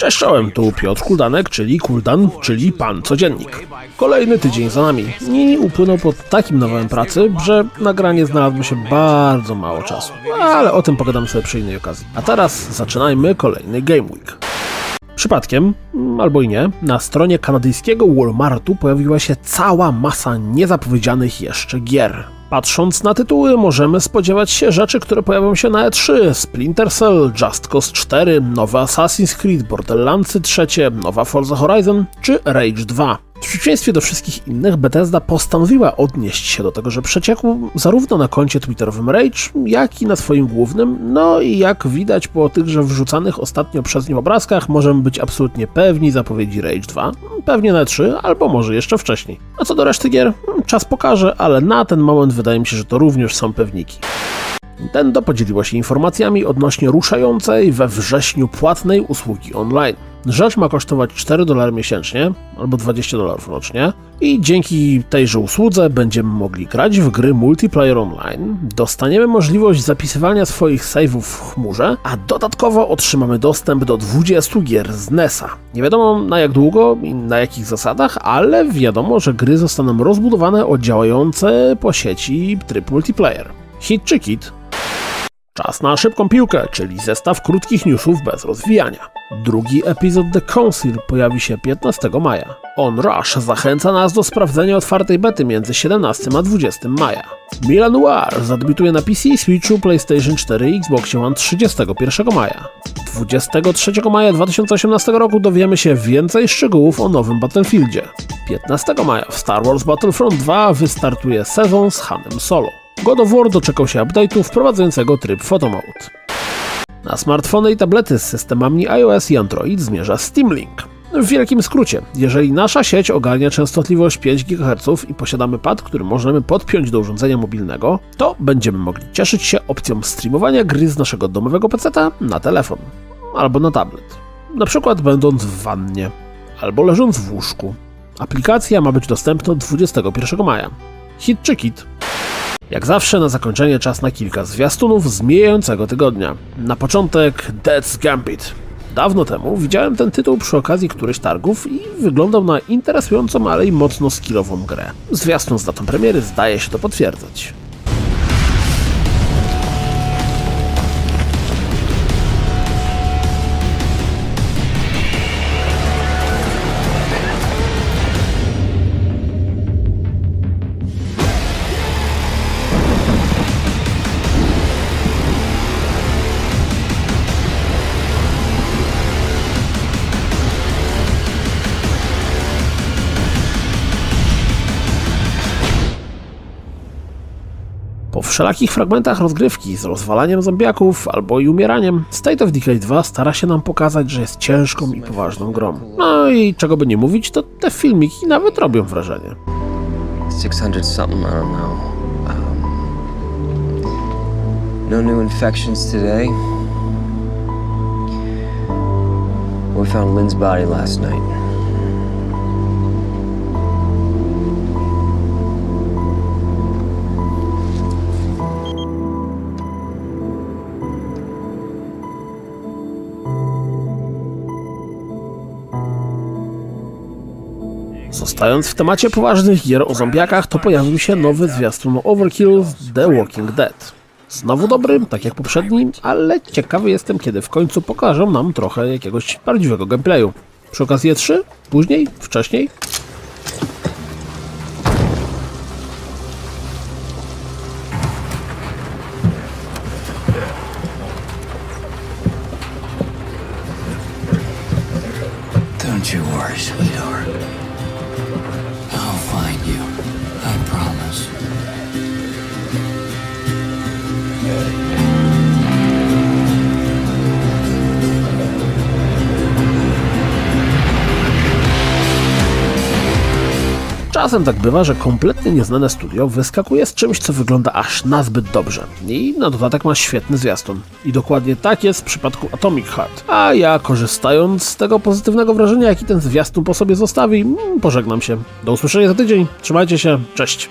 Cześć czołem, tu Piotr Kuldanek, czyli Kuldan, czyli Pan Codziennik. Kolejny tydzień za nami i upłynął pod takim nowym pracy, że nagranie znalazło się bardzo mało czasu. Ale o tym pogadam sobie przy innej okazji. A teraz zaczynajmy kolejny Game Week. Przypadkiem, albo i nie, na stronie kanadyjskiego Walmartu pojawiła się cała masa niezapowiedzianych jeszcze gier. Patrząc na tytuły, możemy spodziewać się rzeczy, które pojawią się na E3. Splinter Cell, Just Cause 4, nowe Assassin's Creed, Borderlandsy 3, nowa Forza Horizon czy Rage 2. Przeciwieństwie do wszystkich innych, Bethesda postanowiła odnieść się do tego, że przeciekł zarówno na koncie twitterowym Rage, jak i na swoim głównym, no i jak widać po tychże wrzucanych ostatnio przez nim obrazkach, możemy być absolutnie pewni zapowiedzi Rage 2, pewnie na 3, albo może jeszcze wcześniej. A co do reszty gier, czas pokaże, ale na ten moment wydaje mi się, że to również są pewniki. Nintendo podzieliło się informacjami odnośnie ruszającej we wrześniu płatnej usługi online. Rzecz ma kosztować 4 dolary miesięcznie albo 20 dolarów rocznie i dzięki tejże usłudze będziemy mogli grać w gry multiplayer online, dostaniemy możliwość zapisywania swoich saveów w chmurze, a dodatkowo otrzymamy dostęp do 20 gier z NES-a. Nie wiadomo na jak długo i na jakich zasadach, ale wiadomo, że gry zostaną rozbudowane o działające po sieci tryb multiplayer. Hit czy kit? Czas na szybką piłkę, czyli zestaw krótkich newsów bez rozwijania. Drugi epizod The Council pojawi się 15 maja. On Rush zachęca nas do sprawdzenia otwartej bety między 17 a 20 maja. Milan Noir zadebituje na PC, Switchu, PlayStation 4 i Xbox One 31 maja. 23 maja 2018 roku dowiemy się więcej szczegółów o nowym Battlefieldzie. 15 maja w Star Wars Battlefront 2 wystartuje sezon z Hanem Solo. God of War doczekał się update'u wprowadzającego tryb Photo Mode. Na smartfony i tablety z systemami iOS i Android zmierza Steam Link. W wielkim skrócie, jeżeli nasza sieć ogarnia częstotliwość 5 GHz i posiadamy pad, który możemy podpiąć do urządzenia mobilnego, to będziemy mogli cieszyć się opcją streamowania gry z naszego domowego PC na telefon albo na tablet. Na przykład będąc w wannie albo leżąc w łóżku. Aplikacja ma być dostępna 21 maja. Hit czy kit? Jak zawsze na zakończenie czas na kilka zwiastunów z mijającego tygodnia. Na początek Death's Gambit. Dawno temu widziałem ten tytuł przy okazji którychś targów i wyglądał na interesującą, ale i mocno skillową grę. Zwiastun z datą premiery zdaje się to potwierdzać. Wszelakich fragmentach rozgrywki z rozwalaniem zombiaków albo i umieraniem, State of Decay 2 stara się nam pokazać, że jest ciężką i poważną grą. No i czego by nie mówić, to te filmiki nawet robią wrażenie. 600 something. Um, no Lynn's body last night. Zostając w temacie poważnych gier o zombiakach, to pojawił się nowy zwiastun Overkill The Walking Dead. Znowu dobry, tak jak poprzedni, ale ciekawy jestem, kiedy w końcu pokażą nam trochę jakiegoś prawdziwego gameplayu. Przy okazji E3? Później? Wcześniej? Don't you worry, sweetheart. Czasem tak bywa, że kompletnie nieznane studio wyskakuje z czymś, co wygląda aż nazbyt dobrze. I na dodatek ma świetny zwiastun. I dokładnie tak jest w przypadku Atomic Heart. A ja, korzystając z tego pozytywnego wrażenia, jaki ten zwiastun po sobie zostawi, mm, pożegnam się. Do usłyszenia za tydzień. Trzymajcie się. Cześć.